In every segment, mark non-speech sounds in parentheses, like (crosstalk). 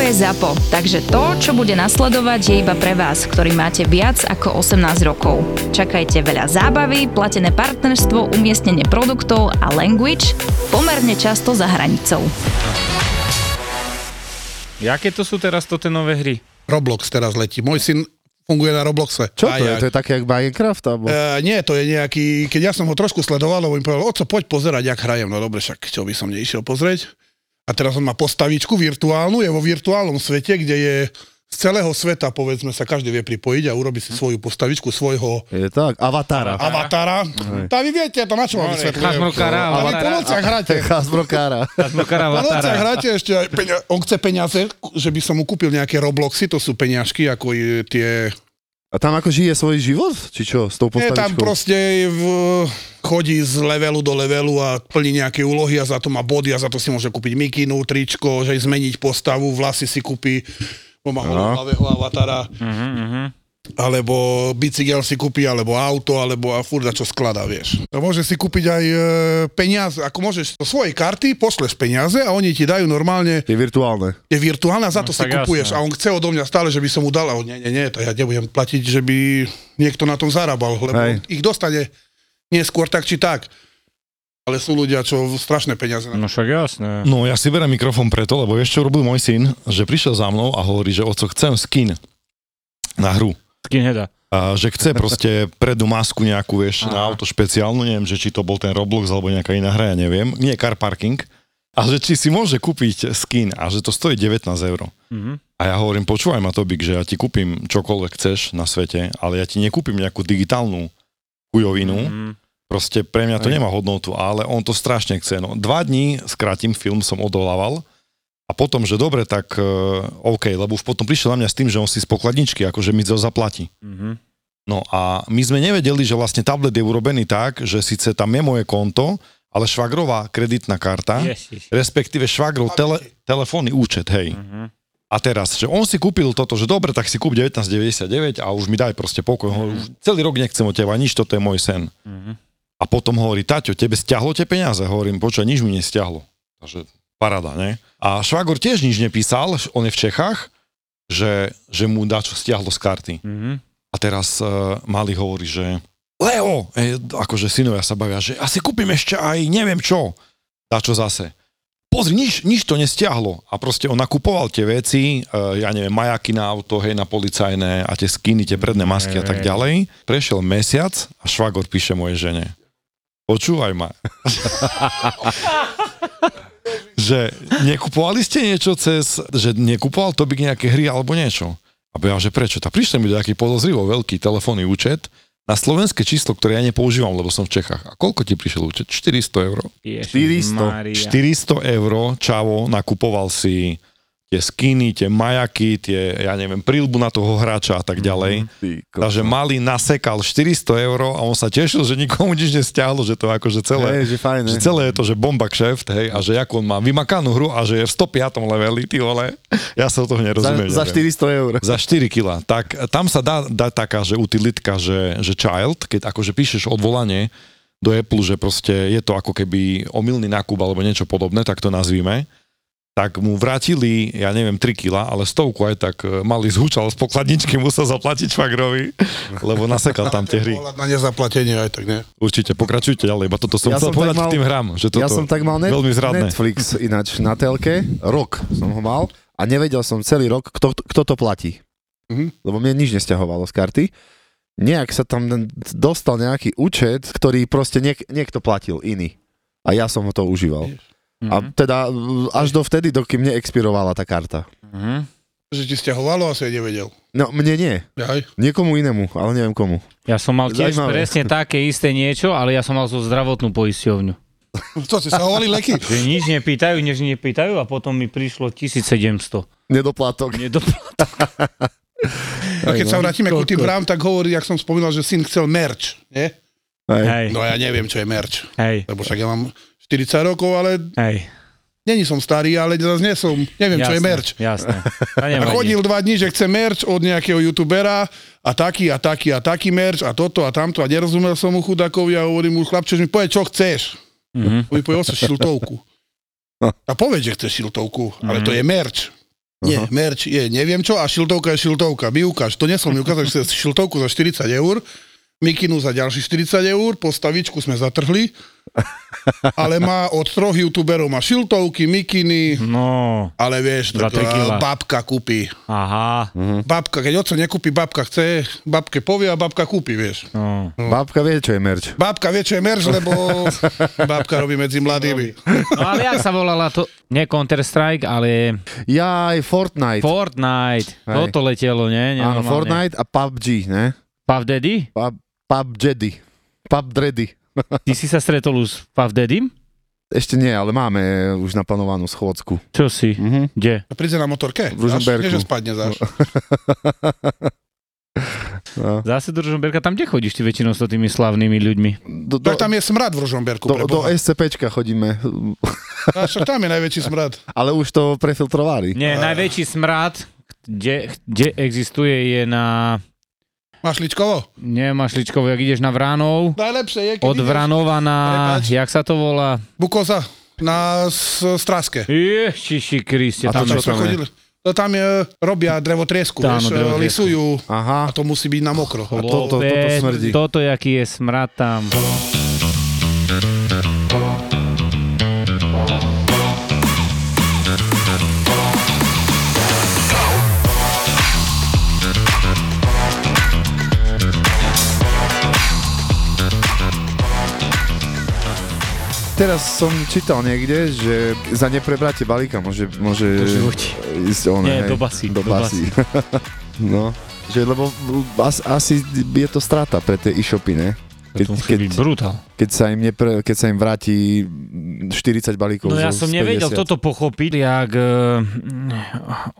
Je ZAPO, takže to, čo bude nasledovať, je iba pre vás, ktorý máte viac ako 18 rokov. Čakajte veľa zábavy, platené partnerstvo, umiestnenie produktov a language pomerne často za hranicou. Jaké to sú teraz toto nové hry? Roblox teraz letí. Môj syn funguje na Robloxe. Čo to je? To je také jak Minecraft? Alebo... Uh, nie, to je nejaký, keď ja som ho trošku sledoval, lebo mi povedal, oco, poď pozerať, jak hrajem. No dobre, však čo by som neišiel pozrieť. A teraz on má postavičku virtuálnu, je vo virtuálnom svete, kde je z celého sveta, povedzme sa, každý vie pripojiť a urobi si svoju postavičku, svojho... Je tak, avatára. Avatára. Tá vy viete, to na čo vám vysvetľujem. Chazmrokára, Ale po nociach hráte. (laughs) Chazmrokára. Chazmrokára, Po nociach avatára. hráte ešte aj peňa- On chce peniaze, že by som mu kúpil nejaké Robloxy, to sú peňažky, ako tie... A tam ako žije svoj život? Či čo, s tou Je tam postavičkou? proste v, chodí z levelu do levelu a plní nejaké úlohy a za to má body a za to si môže kúpiť mikinu, tričko, že aj zmeniť postavu, vlasy si kúpi, bo má hlavého avatara, Mhm, mhm. Alebo bicykel si kúpi, alebo auto, alebo a furt čo skladá, vieš. Môže si kúpiť aj e, peniaze, ako môžeš do svojej karty, pošleš peniaze a oni ti dajú normálne, Je virtuálne. je virtuálne a za to No, si kupuješ. jasné. A on chce odo mňa stále, že by som mu dal, a on, nie, nie, nie, to ja nebudem platiť, že by niekto na tom zarábal, lebo Hej. ich dostane neskôr tak či tak. Ale sú ľudia, čo strašné peniaze. No však jasné. No ja si berem mikrofón preto, lebo ešte robil môj syn, že prišiel za mnou a hovorí, že oco, chcem skin na hru. Skinheada. A že chce proste predu masku nejakú, vieš, na Aha. auto špeciálnu, neviem, že či to bol ten Roblox alebo nejaká iná hra, ja neviem. Nie car parking. A že či si môže kúpiť skin a že to stojí 19 eur. Mhm. A ja hovorím, počúvaj ma Tobik, že ja ti kúpim čokoľvek chceš na svete, ale ja ti nekúpim nejakú digitálnu chujovinu, Mhm. Proste pre mňa to Hej. nemá hodnotu, ale on to strašne chce. No, dva dní, skrátim, film som odolával a potom, že dobre, tak uh, OK, lebo už potom prišiel na mňa s tým, že on si z pokladničky, akože mi to zaplatí. Mhm. No a my sme nevedeli, že vlastne tablet je urobený tak, že síce tam je moje konto, ale švagrová kreditná karta, Ježiš. respektíve švagrov tele, telefónny účet, hej. Mhm. A teraz, že on si kúpil toto, že dobre, tak si kúp 19,99 a už mi daj proste pokoj. Hovorím, už celý rok nechcem od teba, nič, toto je môj sen. Mhm. A potom hovorí, Taťo, tebe stiahlo tie peniaze? Hovorím, počuj, nič mi nestiahlo. Takže parada, ne? A Švagor tiež nič nepísal, on je v Čechách, že, že mu dá čo stiahlo z karty. Mhm. A teraz uh, Mali hovorí, že Leo, e, akože synovia sa bavia, že asi kúpim ešte aj neviem čo. Čo zase. Pozri, nič, nič to nestiahlo. A proste on nakupoval tie veci, uh, ja neviem, majaky na auto, hej, na policajné a tie skiny, tie predné masky a tak ďalej. Prešiel mesiac a Švagor píše mojej žene. Počúvaj ma. (laughs) že nekupovali ste niečo cez, že nekupoval to by nejaké hry alebo niečo. A ja, že prečo? Tak prišli mi do nejaký podozrivo veľký telefónny účet na slovenské číslo, ktoré ja nepoužívam, lebo som v Čechách. A koľko ti prišiel účet? 400 eur. Ježiš 400. Mária. 400 eur, čavo, nakupoval si tie skiny, tie majaky, tie, ja neviem, prílbu na toho hráča a tak ďalej. Ty kokos. Takže Mali nasekal 400 eur a on sa tešil, že nikomu nič nestiahlo, že to akože celé, Hej, že fajn, že celé je to, že bomba kšeft, hej, a že ako on má vymakanú hru a že je v 105. leveli, ty vole, ja sa o toho Za, nerozumiem. za neviem. 400 eur. Za 4 kila. Tak tam sa dá dať taká, že utilitka, že, že child, keď akože píšeš odvolanie do Apple, že proste je to ako keby omylný nákup alebo niečo podobné, tak to nazvime, tak mu vrátili, ja neviem, 3 kila, ale stovku aj tak e, malý zhúčal z pokladničky, musel zaplatiť švagrovi, (laughs) lebo nasekal tam tie hry. Na nezaplatenie aj tak, ne? Určite, pokračujte ďalej, iba toto som Ja chcel som povedať mal- k tým hrám, že toto ja som tak mal net, veľmi zradné. Netflix ináč na telke, rok som ho mal a nevedel som celý rok, kto, kto to platí. Mhm. Lebo mne nič nestiahovalo z karty. Nejak sa tam dostal nejaký účet, ktorý proste niek- niekto platil, iný. A ja som ho to užíval. A Mhm. teda až do vtedy, dokým neexpirovala tá karta. Mhm. Že ti stiahovalo, asi aj nevedel. No, mne nie. Aj. Niekomu inému, ale neviem komu. Ja som mal tiež Zaujímavé. presne (laughs) také isté niečo, ale ja som mal zo zdravotnú poisťovňu. Co, si sa hovali leky? Že nič nepýtajú, nič nepýtajú a potom mi prišlo 1700. Nedoplatok. Nedopl- (laughs) A keď sa vrátime ku tým brám, tak hovorí, jak som spomínal, že syn chcel merch, nie? Hej. No ja neviem, čo je merch. hej, Lebo však ja mám 40 rokov, ale hej. není som starý, ale zase nie som, neviem, čo je merch. Jasné. (laughs) A chodil dva dní, že chce merch od nejakého youtubera a taký a taký a taký merch a toto a tamto a nerozumel som mu chudákovi a hovorím mu, chlapče, že mi povie, čo chceš. Mhm. On mi povie, "Oco, šiltovku. A povedz, že chceš šiltovku, ale to je merch. Nie, merch je neviem čo a šiltovka je šiltovka. Mi ukáž, to nesol mi ukázať, že šiltovku za 40 eur, mikinu za ďalších 40 eur, postavičku sme zatrhli, (laughs) ale má od troch youtuberov má šiltovky, mikiny, No, ale vieš, tak babka kúpi. aha. Babka, keď oco nekúpi, babka chce, babke povie a babka kúpi, vieš. No. Babka vie, čo je merč. Babka vie, čo je merž, lebo (laughs) babka robí medzi mladými. no ale jak sa volala to? Nie Counter-Strike, ale Ja aj Fortnite. Fortnite. Hej. Toto letelo, nie? Áno. Fortnite a PUBG, ne? Puff Daddy? Pub, PUBG. PUBG. Ty si sa stretol už s Puff Daddym? Ešte nie, ale máme už naplánovanú schôdzku. Čo si? Mhm. Kde? A príde na motorke. V Ružomberku. Nie, že spadne záš. No. (laughs) Zase do Ružomberka, tam kde chodíš ty väčšinou s tými slavnými ľuďmi? Do, do, Tak tam je smrad v Ružomberku. do, do. SCPčka chodíme, A však tam je najväčší smrad. (laughs) ale už to prefiltrovali. Nie, najväčší smrad, kde, kde existuje, je na... Mašličkovo? Nie, Mašličkovo, jak ideš na Vránov, Najlepšie je, keď od ideš Vranova na... Prepáč. Jak sa to volá? Bukoza na s- Straske. Ježiši Kriste, A to tam čo Tam je... To tam je, robia drevotriesku, Áno, vieš, drevotriesku. lisujú Aha, a to musí byť na mokro. A to- to- toto Chlopec, smrdí. Toto, jaký je smrad tam. Teraz som čítal niekde, že za neprebratie balíka môže, môže ísť on, Nie, hej, do basy, Do do basy. (laughs) no, že lebo as, asi je to strata pre tie e-shopy, ne? Keď, keď, brutál. keď, sa im nepre, keď sa im vráti 40 balíkov No ja som nevedel 50. toto pochopiť, jak uh,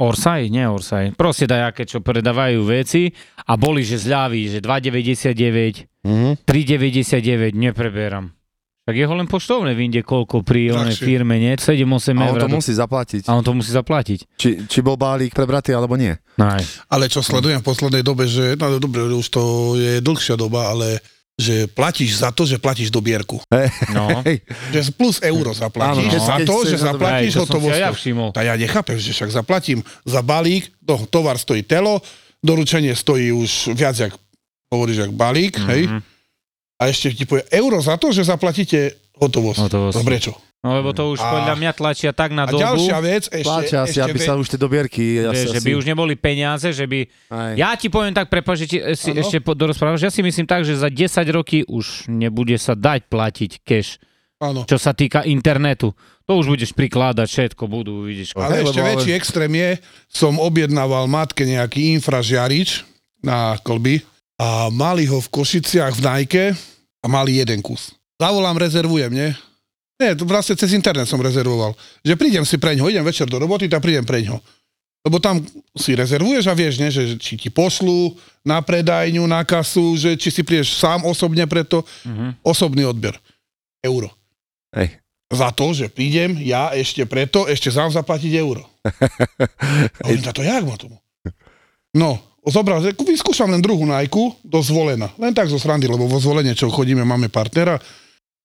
Orsay, nie Orsay, proste dajaké, čo predávajú veci a boli, že zľaví, že 2,99, Mhm. 3,99, nepreberám. Tak jeho len poštovné vyjde koľko pri onej firme, nie? 7-8 A on eur. to musí zaplatiť. a on to musí zaplatiť. Či, či bol balík prebratý alebo nie. Aj. Ale čo sledujem v poslednej dobe, že, no dobre, už to je dlhšia doba, ale že platíš za to, že platíš dobierku. No. (laughs) Že plus euro zaplatíš Áno, za to, že zaplatíš aj ja všimol. Tak ja nechápem, že však zaplatím za balík, to, tovar stojí telo, doručenie stojí už viac, jak hovoríš, jak balík, mm-hmm. hej? A ešte ti povie euro za to, že zaplatíte hotovosť. Hotovosť. Dobre, čo? No lebo to už A- podľa mňa tlačia tak na A dobu, ďalšia vec, ešte, si, ešte aby ve- sa už tie dobierky... vieš, že by už neboli peniaze, že by Aj. Ja ti poviem tak, prepáč, že ti si Áno. ešte dorozprávam, že ja si myslím tak, že za 10 roky už nebude sa dať platiť cash, Áno. čo sa týka internetu. To už budeš prikladať, všetko budú, vidíš. Ale ešte lebo ale- väčší extrém je, som objednával matke nejaký infražiarič na kolby a mali ho v Košiciach v Najke a mali jeden kus. Zavolám, rezervujem, nie? Nie, to vlastne cez internet som rezervoval. Že prídem si preňho, idem večer do roboty, tak prídem preňho. Lebo tam si rezervuješ a vieš, nie, že či ti pošlu na predajňu, na kasu, že či si prídeš sám osobne preto, Mhm. osobný odber. Euro. Hej. Za to, že prídem ja ešte preto, ešte sám zaplatiť euro. (laughs) A hovorím, to jak má tomu? No, zobral, že vyskúšam len druhú najku do zvolena. Len tak zo srandy, lebo vo zvolenie, čo chodíme, máme partnera,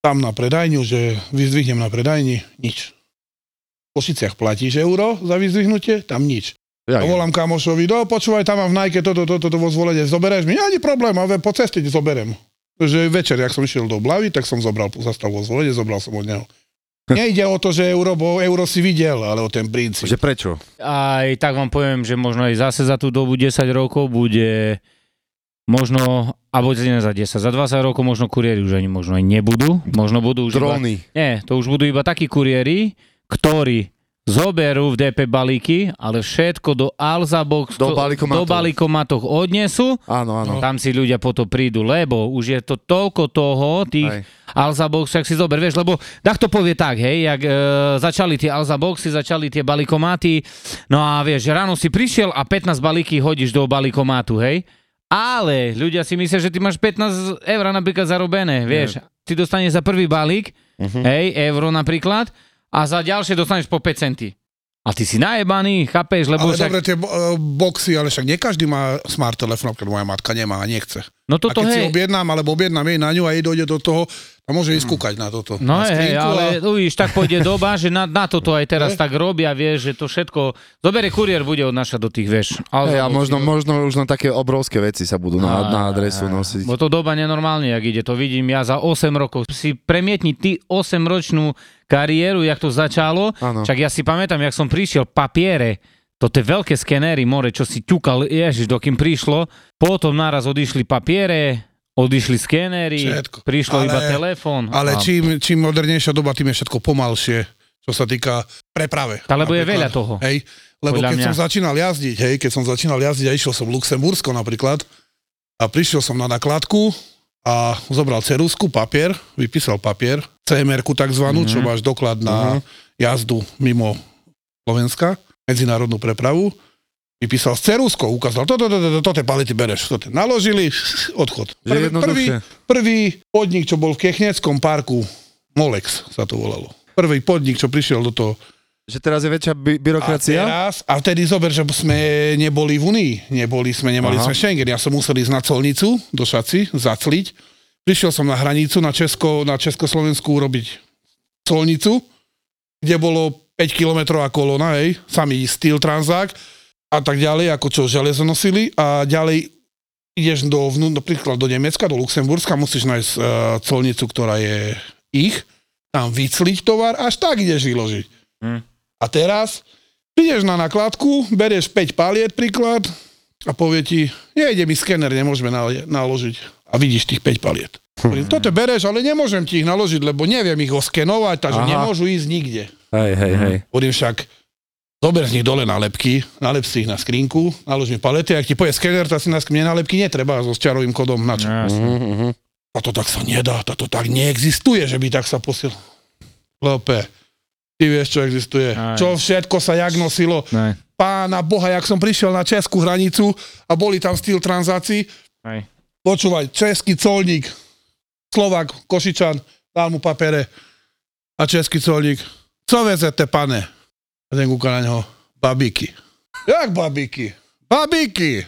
tam na predajňu, že vyzdvihnem na predajni, nič. V Košiciach platíš euro za vyzdvihnutie, tam nič. Ja, A volám kamošovi, do, počúvaj, tam mám v Nike toto, toto, toto vo zvolenie, zobereš mi? Ani problém, ale po ceste ti zoberiem. Že večer, jak som išiel do Blavy, tak som zobral, zastav vo zvolenie, zobral som od neho. Nejde o to, že euro, bo euro si videl, ale o ten princíp. Že prečo? Aj tak vám poviem, že možno aj zase za tú dobu 10 rokov bude možno, alebo nie za 10, za 20 rokov možno kuriéri už ani možno aj nebudú, možno budú už iba, Dróny. nie, to už budú iba takí kuriéri, ktorí zoberú v DP balíky, ale všetko do Alza Box, Do do balíkomatoch odnesú, Áno, áno. tam si ľudia potom prídu, lebo už je to toľko toho, tých Hej. Alza Box, ak si zober, vieš, lebo to povie tak, hej, jak e, začali tie Alza Boxy, začali tie balíkomaty, no a vieš, ráno si prišiel a 15 balíky hodíš do balíkomatu, hej, ale ľudia si myslia, že ty máš 15 eur napríklad zarobené, vieš, ty dostaneš za prvý balík, Mhm. hej, euro napríklad, a za ďalšie dostaneš po 5 centy. A ty si najebaný, chápeš, lebo Ale však... dobre, tie bo- e, boxy, ale však nie každý má smart telefón, keď moja matka nemá a nechce. No A toto, keď si hej, objednám, alebo objednám jej na ňu a jej dojde do toho, a môže ísť kúkať na toto. No na hej, ale a- uvidíš, tak pôjde doba, že na, na toto aj teraz Ne? tak robia, vieš, že to všetko, zoberie kuriér, bude odnášať do tých, vieš. Ale Hej, a možno, možno už na také obrovské veci sa budú na, na adresu nosiť. Bo to doba nenormálne, jak ide, to vidím ja za 8 rokov. Si premietni ty 8-ročnú kariéru, jak to začalo, Áno. čak ja si pamätám, jak som prišiel, papiere, to tie veľké skenery, more, čo si ťukal, ježiš, dokým prišlo, potom naraz odišli papiere, odišli skenery, Všetko. prišlo Ale- iba telefón. Ale a- čím, čím modernejšia doba, tým je všetko pomalšie, čo sa týka preprave. Tá, lebo je veľa toho. Hej, lebo keď mňa. som začínal jazdiť, hej, keď som začínal jazdiť a išiel som Luxembursko napríklad a prišiel som na nakladku a zobral cerusku, papier, vypísal papier, CMR-ku takzvanú, Mhm. čo máš doklad na jazdu mimo Slovenska, medzinárodnú prepravu, vypísal s ceruskou, ukázal, toto, toto, toto, toto palety bereš, toto naložili, (laughs) odchod. Prvý, prvý, prvý podnik, čo bol v Kechneckom parku, Molex sa to volalo. Prvý podnik, čo prišiel do toho. Že teraz je väčšia by- A byrokracia? teraz, a vtedy zober, že sme neboli v Unii, neboli sme, nemali Aha. sme Schengen. Ja som musel ísť na colnicu do Šaci, zacliť. Prišiel som na hranicu na, Česko, na Československu urobiť colnicu, kde bolo 5 kilometrová kolona, hej, samý steel tranzák a tak ďalej, ako čo železo nosili a ďalej ideš do, vnú, napríklad do Nemecka, do Luxemburska, musíš nájsť uh, colnicu, ktorá je ich, tam vycliť tovar, až tak ideš vyložiť. Hm. A teraz ideš na nakladku, berieš 5 paliet príklad a povie ti, nejde mi skener, nemôžeme nalo- naložiť. A vidíš tých 5 paliet. Hovorím, toto bereš, ale nemôžem ti ich naložiť, lebo neviem ich oskenovať, takže Aha. nemôžu ísť nikde. Hej, hej, hej. Hovorím však, zober z nich dole nálepky, nalep si ich na skrinku, nalož mi palety, ak ti povie skener, tak si na mne nálepky netreba so čarovým kodom na čo. Mhm, mhm. A to tak sa nedá, a to tak neexistuje, že by tak sa posiel. Lope, ty vieš, čo existuje. Aj. Čo všetko sa jak nosilo. Ne, Pána Boha, jak som prišiel na českú hranicu a boli tam styl tranzácií, počúvaj, český colník, Slovak, Košičan, dal mu papere a český colník, co vezete, pane? A ten kúka na neho, babíky. Jak babíky? Babíky.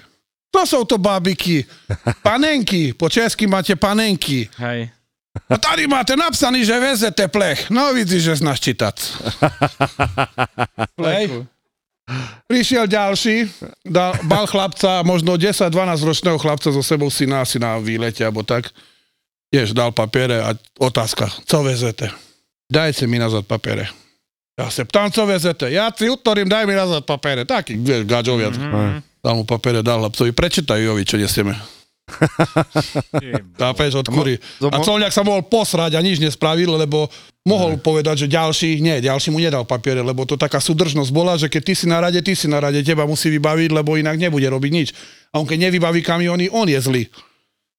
To sú to babíky. Panenky. Po česky máte panenky. Hej. A tady máte napsaný, že vezete plech. No vidíš, že znáš čítať. Prišiel ďalší, dal, bal chlapca, možno 10-12 ročného chlapca so sebou si na, asi na výlete, alebo tak. Tiež dal papiere a otázka, co vezete? Dajte mi nazad papiere. Ja sa ptám, co vezete? Ja si utorím, daj mi nazad papiere. Taký, vieš, gačoviac. Mhm. Dal mu papiere, dal chlapcovi, prečítaj Jovi, čo nesieme. (laughs) Chápeš, od kúry. To A colňak sa mohol posrať a nič nespravil, lebo mohol povedať, že ďalší, nie, ďalší mu nedal papiere, lebo to taká súdržnosť bola, že keď ty si na rade, ty si na rade, teba musí vybaviť, lebo inak nebude robiť nič. A on keď nevybaví kamiony, on je zlý.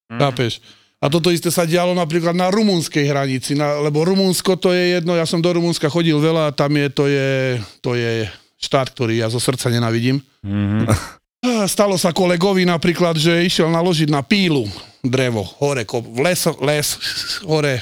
Chápeš? A toto isté sa dialo napríklad na rumunskej hranici, na, lebo Rumunsko to je jedno, ja som do Rumunska chodil veľa a tam je, to je, to je štát, ktorý ja zo srdca nenavidím. Mhm. (laughs) Á, Stalo sa kolegovi napríklad, že išiel naložiť na pílu drevo, hore, kop, les, les, hore,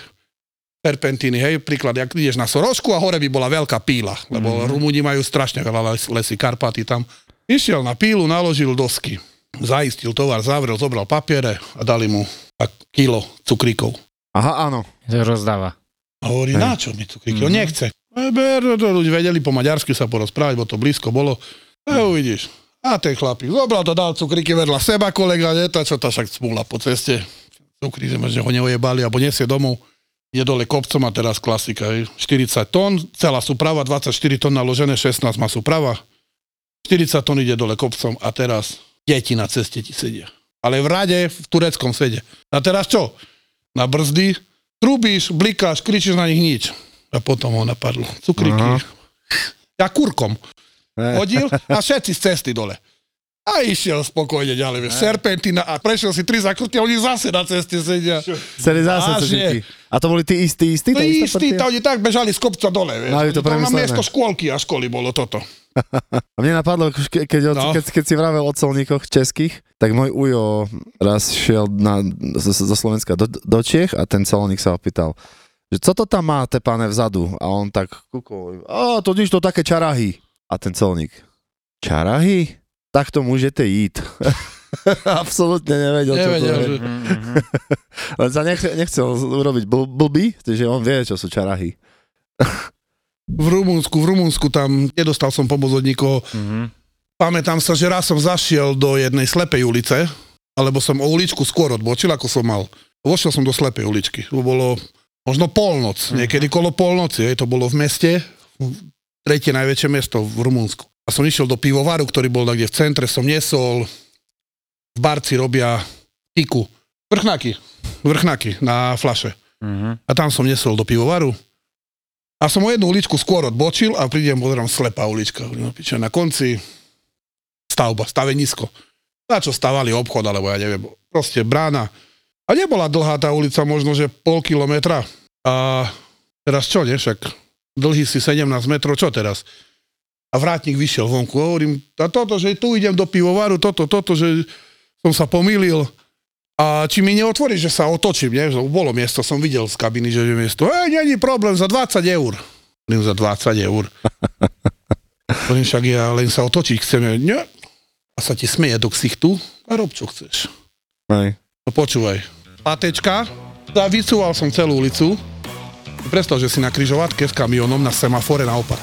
serpentíny, hej, príklad, jak ideš na Sorošku a hore by bola veľká píla, lebo mm-hmm. Rumúni majú strašne veľa les, lesy, Karpaty tam. Išiel na pílu, naložil dosky, zaistil tovar, zavrel, zobral papiere a dali mu tak kilo cukríkov. Aha, áno. To rozdáva. A hovorí, Hej. na čo mi cukríky? Mm-hmm. On nechce. E, ľudia vedeli po maďarsky sa porozprávať, bo to blízko bolo. A uvidíš. A ten chlapík zobral to, dal cukríky vedľa seba, kolega, nie, tá čo tá však smúla po ceste. Cukríky, že ho neojebali, alebo nesie domov. Je dole kopcom a teraz klasika. hej. 40 tón, celá súprava, 24 tón naložené, 16 má súprava. 40 tón ide dole kopcom a teraz deti na ceste ti sedia. Ale v rade v tureckom sede. A teraz čo? Na brzdy, trubíš, blikáš, kričíš na nich nič. A potom ho napadlo. Cukríky. Aha. Ja kurkom. Hodil a všetci z cesty dole. A išiel spokojne ďalej, vieš, serpentina a prešiel si tri zakrutky a oni zase na ceste sedia. Celý zase všetky. A to boli tí istí, istí? No istá istí, to oni tak bežali z kopca dole, vieš. Mali to tam na miesto škôlky a školy bolo toto. A mne napadlo, ke- keď, No. keď, keď si vravel o colníkoch českých, tak môj ujo raz šiel na, zo, zo Slovenska do, do Čech a ten colník sa opýtal, že co to tam máte, pane, vzadu? A on tak kúkol, a to nič, to také čarahy. A ten colník, čarahy? Tak to môžete jít. (laughs) Absolutne nevedel, čo Nevedel, to je. že... (laughs) Len sa nechcel, nechcel urobiť bl- blbý, že on vie, čo sú čarahy. (laughs) V Rumunsku, v Rumunsku tam nedostal som pomoc od nikoho. Mhm. Pamätám sa, že raz som zašiel do jednej slepej ulice, alebo som o uličku skôr odbočil, ako som mal. Vošiel som do slepej uličky. To bolo možno polnoc, niekedy kolo polnoci. Hej, to bolo v meste, tretie najväčšie mesto v Rumunsku. A som išiel do pivovaru, ktorý bol kde v centre, som niesol, v barci robia tiku. Vrchnáky, vrchnáky na flaše. Mhm. A tam som nesol do pivovaru. A som o jednu uličku skôr odbočil a prídem, pozerám, slepá ulička. Na konci stavba, stavenisko. Na čo stavali obchod, alebo ja neviem, proste brána. A nebola dlhá tá ulica, možno, že pol kilometra. A teraz čo, nie? Však dlhý si 17 metrov, čo teraz? A vrátnik vyšiel vonku. Hovorím, a toto, že tu idem do pivovaru, toto, toto, že som sa pomýlil. A či mi neotvorí, že sa otočím, nie? Že Bolo miesto, som videl z kabiny, že je miesto. Ej, není problém, za 20 eur. Hovorím, za 20 eur. (laughs) Hovorím, však ja len sa otočiť chcem. Nie. A sa ti smeje do ksichtu a rob, čo chceš. Hej. No počúvaj. Patečka, a vycúval som celú ulicu. Predstav, že si na kryžovatke s kamionom na semafore naopak.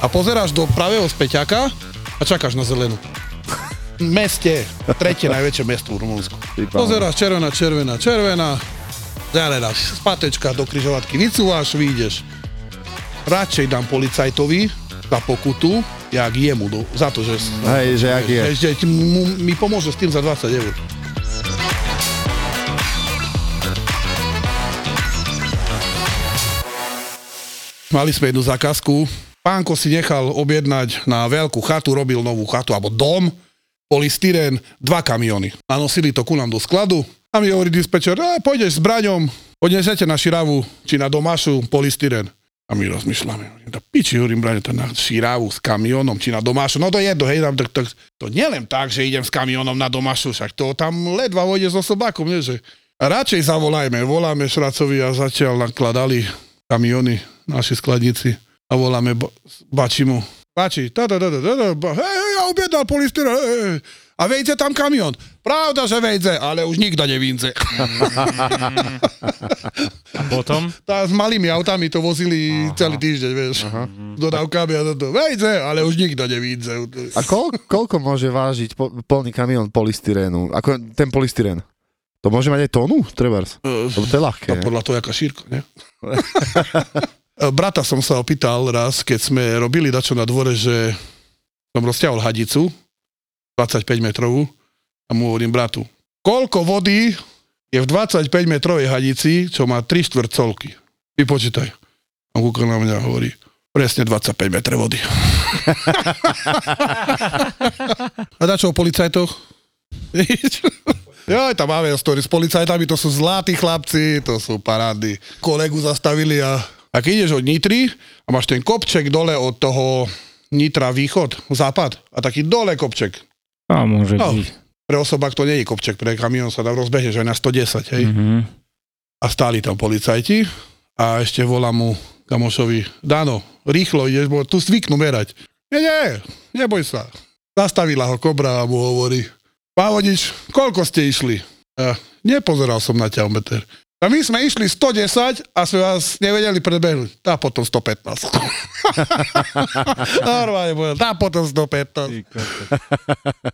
A pozeráš do pravého späťaka a čakáš na zelenú. (laughs) V meste, tretie najväčšie mesto v Rumunsku. Pozeráš červená, červená, červená, zelená, spatečka do kryžovatky, vycúvaš, vyjdeš. Radšej dám policajtovi za pokutu, jak jemu, do, za to, že... Hej, že jak je. Že, že ti mu, mi pomôže s tým za 20 eur. Mali sme jednu zákazku. Pánko si nechal objednať na veľkú chatu, robil novú chatu, alebo dom, polystyrén, dva kamiony. Nanosili to ku nám do skladu a mi hovorí dispečer, a pôjdeš s braňom, odnesete na širavu, či na domašu polystyrén. A my rozmýšľame, da piči, hovorím, brane, to na širávu s kamionom, či na domášu, no to je jedno, hej, tam, tak, tak, to nielen tak, že idem s kamionom na domášu, však to tam ledva vojde so sobákom, nie, že radšej zavolajme, voláme Šracovi a zatiaľ nakladali kamiony naši skladníci a voláme ba- Bačimu. Ba- hej, hej, ja objednal hej, hej. A vejde tam kamión. Pravda, že vejde, ale už nikto nevínce. A potom? (laughs) Tá, s malými autami to vozili Aha. celý týždeň, vieš. Aha. Dodávkami a toto. Vejde, ale už nikto nevíde. A kol, koľko môže vážiť po, plný kamión polystyrénu? Ako ten polystyrén? To môže mať aj tónu, trebárs? Lebo to je ľahké. To podľa toho, jaká šírka, ne? (laughs) Brata som sa opýtal raz, keď sme robili dačo na dvore, že som rozťahol hadicu, 25 metrovú, a mu hovorím bratu, koľko vody je v 25 metrovej hadici, čo má 3 štvrcolky? Vypočítaj. A on kúkol na mňa a hovorí, presne 25 metre vody. (laughs) a dačo o policajtoch? Ja, tam máme story s policajtami, to sú zlatí chlapci, to sú parády. Kolegu zastavili a ak ideš od Nitry a máš ten kopček dole od toho Nitra východ, západ a taký dole kopček. A môže No. byť. Pre osobák to nie je kopček, pre kamión sa tam rozbehne, že aj na 110, hej. Mhm. A stáli tam policajti a ešte volá mu kamošovi, Dano, rýchlo ideš, bo tu zvyknú merať. Nie, nie, neboj sa. Zastavila ho kobra a mu hovorí, pán vodič, koľko ste išli? A nepozeral som na ťaometer. A my sme išli 110 a sme vás nevedeli predbehnúť. Tá potom 115. (laughs) Normálne povedal, tá potom 115.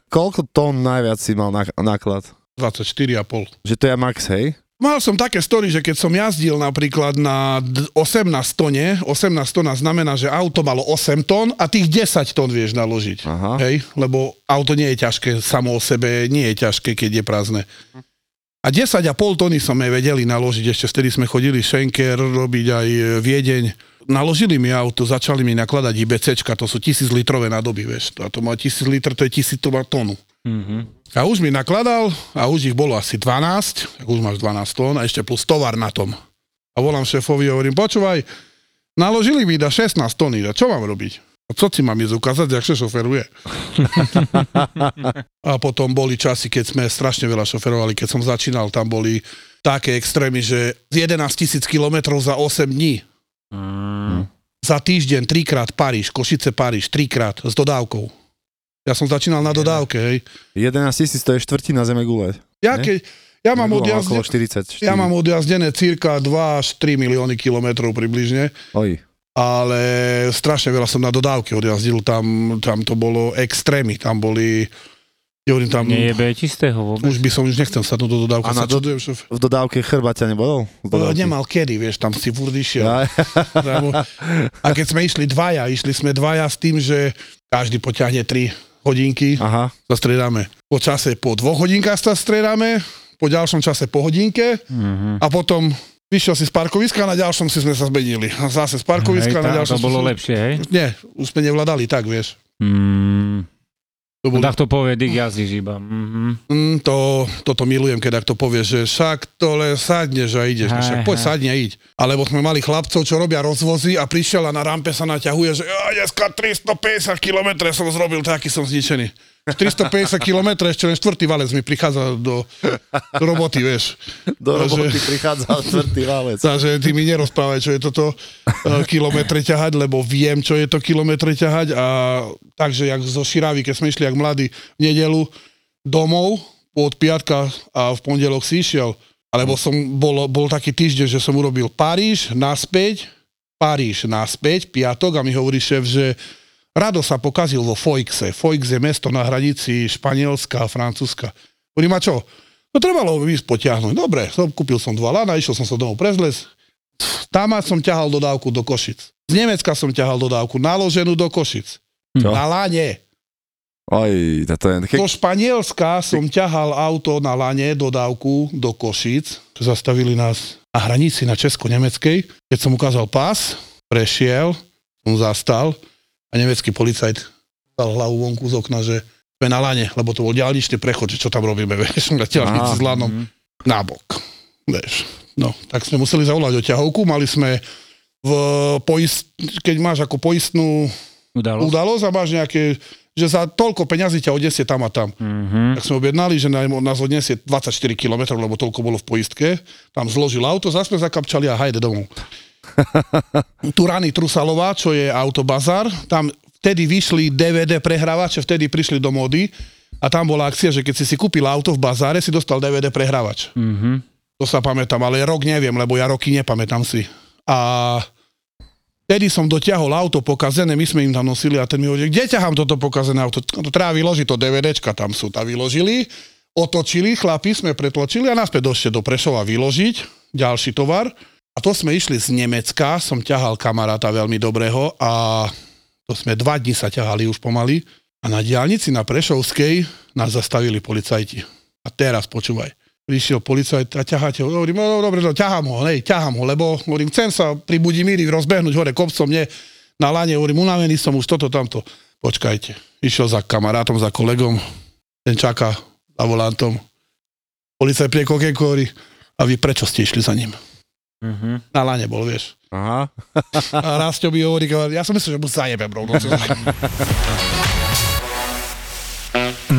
Koľko tón najviac si mal nak- náklad? 24,5. Že to je max, hej? Mal som také story, že keď som jazdil napríklad na d- 18 tone, 18 tona znamená, že auto malo 8 tón a tých 10 tón vieš naložiť. Aha. Hej? Lebo auto nie je ťažké, samo o sebe nie je ťažké, keď je prázdne. A 10,5 tony sme vedeli naložiť, ešte vtedy sme chodili Schenker robiť aj e, Viedeň. naložili mi auto, začali mi nakladať IBCčka, to sú tisíc litrové nádoby, vieš. A to má tisíc litr, to je tisíc to má tónu. A už mi nakladal a už ich bolo asi 12, tak už máš 12 tón a ešte plus tovar na tom. A volám šéfovi a hovorím, počúvaj, naložili mi da 16 tóny, a čo mám robiť? A co si mám ísť ukázať, jak sa šoferuje? (laughs) a potom boli časy, keď sme strašne veľa šoferovali, keď som začínal, tam boli také extrémy, že z 11 tisíc kilometrov za 8 dní. Za týždeň trikrát Paríž, Košice Paríž, trikrát s dodávkou. Ja som začínal na dodávke, hej. 11 tisíc to je štvrtina zeme gule. Ja, keď, ja, mám odjazde, okolo 44. ja mám odjazdené cirka 2 až 3 milióny kilometrov približne, Oj. Ale strašne veľa som na dodávke odjazdil, tam, tam to bolo extrémy, tam boli, hovorím tam, Nejebe čistého vôbec. už by som už nechcel sadnúť do dodávky, A na sa do- čudujem, šof. V dodávke chrba ťa No, dodávky? nemal kedy, vieš, tam si furt išiel. Ja, A keď sme išli dvaja, išli sme dvaja s tým, že každý poťahne 3 hodinky, Aha. sa striedame. Po čase po dvoch hodinkách sa striedame, po ďalšom čase po hodinke Mhm. a potom vyšiel si z parkoviska a na ďalšom si sme sa zmenili. A zase z Hej, parkoviska na tá- ďalšom... to bolo si- lepšie, hej? Nie, už sme nevládali tak, vieš. Mm, To, bolo, tak to povie, Dick jazdíš iba. Mhm. mm, to, toto milujem, keď to povieš, že však to len sadneš a ideš. No, však Hej, poď hej. sadne a iď. Alebo sme mali chlapcov, čo robia rozvozy a prišiel a na rampe sa naťahuje, že ja, dneska 350 km som zrobil, taký som zničený. 350 km, ešte len štvrtý valec mi prichádza do, do roboty, vieš. Do Takže- roboty prichádza štvrtý válec. Takže ty mi nerozprávaj, čo je toto uh, kilometre ťahať, lebo viem, čo je to kilometre ťahať a takže jak zo Širavy, keď sme išli jak mladí v nedelu domov od piatka a v pondelok si išiel, alebo som bol, bol taký týždeň, že som urobil Paríž, naspäť, Paríž, naspäť, piatok a mi hovorí šéf, že Rado sa pokazil vo Foixe. Foix je mesto na hranici Španielska a Francúzska. Hovorím, a čo? No trebalo by ísť potiahnuť. Dobre, som, kúpil som dva lana, išiel som sa domov prezles. Tam som ťahal dodávku do Košic. Z Nemecka som ťahal dodávku naloženú do Košic. Čo? Na lane. Oj, to je... Ke... Do Španielska som ťahal auto na lane dodávku do Košic. Zastavili nás na hranici na Česko-Nemeckej. Keď som ukázal pás, prešiel, som zastal a nemecký policajt dal hlavu vonku z okna, že sme na lane, lebo to bol diálničný prechod, čo tam robíme, (laughs) vieš, na Aha, s lanom na bok. Vieš. No, tak sme museli zavolať oťahovku, mali sme v poist, keď máš ako poistnú Udalo. udalosť a máš nejaké, že za toľko peňazí ťa odnesie tam a tam. Mhm. Tak sme objednali, že nás odniesie 24 km, lebo toľko bolo v poistke. Tam zložil auto, zase sme zakapčali a hajde domov. (laughs) Turany Trusalová, čo je autobazar, tam vtedy vyšli DVD prehrávače, vtedy prišli do mody a tam bola akcia, že keď si si kúpil auto v bazáre, si dostal DVD prehrávač. Mhm. To sa pamätám, ale rok neviem, lebo ja roky nepamätám si. A Vtedy som dotiahol auto pokazené, my sme im tam nosili a ten mi hovorí, kde ťahám toto pokazené auto? To treba vyložiť, to DVDčka tam sú. Tam vyložili, otočili, chlapi sme pretlačili a naspäť došte do Prešova vyložiť ďalší tovar. A to sme išli z Nemecka, som ťahal kamaráta veľmi dobrého a to sme dva dní sa ťahali už pomaly. A na diálnici na Prešovskej nás zastavili policajti. A teraz počúvaj prišiel policajt a ťaháte ho. Hovorím, no dobre, no, ťahám ho, nej, ťahám ho, lebo hovorím, chcem sa pri Budimíri rozbehnúť hore kopcom, nie na lane, hovorím, unavený som už toto, tamto. Počkajte, išiel za kamarátom, za kolegom, ten čaká za volantom. Policajt prie kokenko hovorí, a vy prečo ste išli za ním? Mhm. Na lane bol, vieš. Aha. A Rastio mi hovorí, ja som myslel, že mu zajebem rovno. (laughs)